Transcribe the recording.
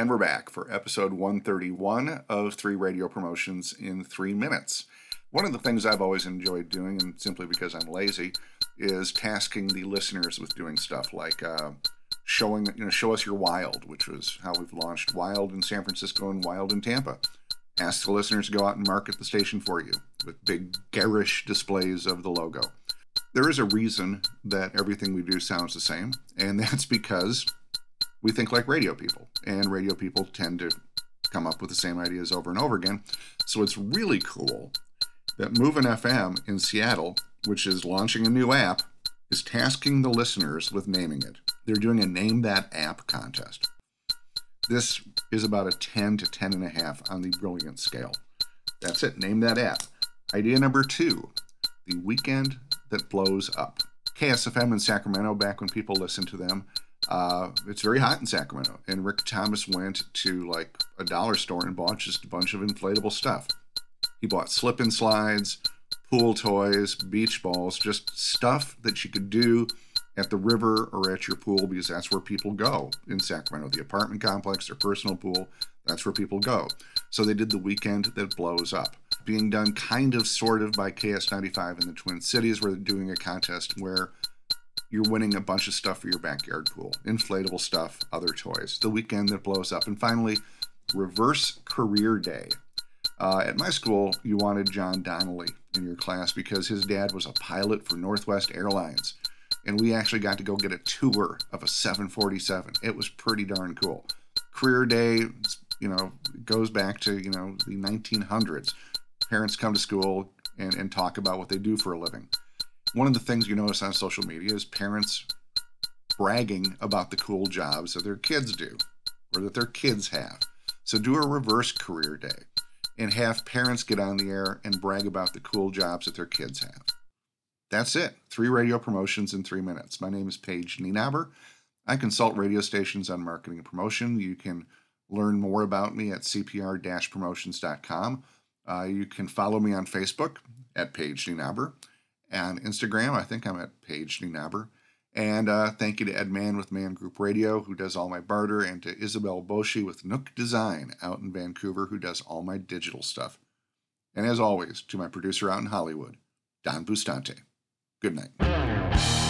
And we're back for episode 131 of Three Radio Promotions in Three Minutes. One of the things I've always enjoyed doing, and simply because I'm lazy, is tasking the listeners with doing stuff like uh, showing, you know, show us your wild, which was how we've launched Wild in San Francisco and Wild in Tampa. Ask the listeners to go out and market the station for you with big garish displays of the logo. There is a reason that everything we do sounds the same, and that's because we think like radio people, and radio people tend to come up with the same ideas over and over again. So it's really cool that Movin' FM in Seattle, which is launching a new app, is tasking the listeners with naming it. They're doing a Name That App contest. This is about a 10 to 10 and a half on the brilliant scale. That's it, name that app. Idea number two the weekend that blows up. KSFM in Sacramento, back when people listened to them, uh, it's very hot in Sacramento. And Rick Thomas went to like a dollar store and bought just a bunch of inflatable stuff. He bought slip and slides, pool toys, beach balls, just stuff that you could do at the river or at your pool because that's where people go in Sacramento. The apartment complex, their personal pool, that's where people go. So they did the weekend that blows up. Being done kind of sort of by KS95 in the Twin Cities, where they're doing a contest where you're winning a bunch of stuff for your backyard pool inflatable stuff, other toys. The weekend that blows up. And finally, Reverse Career Day. Uh, at my school, you wanted John Donnelly in your class because his dad was a pilot for Northwest Airlines. And we actually got to go get a tour of a 747. It was pretty darn cool. Career Day, you know, goes back to, you know, the 1900s. Parents come to school and, and talk about what they do for a living. One of the things you notice on social media is parents bragging about the cool jobs that their kids do or that their kids have. So do a reverse career day and have parents get on the air and brag about the cool jobs that their kids have. That's it. Three radio promotions in three minutes. My name is Paige Nienaber. I consult radio stations on marketing and promotion. You can learn more about me at cpr promotions.com. Uh, you can follow me on Facebook at Paige Nienaber. And Instagram, I think I'm at Paige Nienaber. And uh, thank you to Ed Mann with Man Group Radio, who does all my barter, and to Isabel Boshi with Nook Design out in Vancouver, who does all my digital stuff. And as always, to my producer out in Hollywood, Don Bustante. Good night.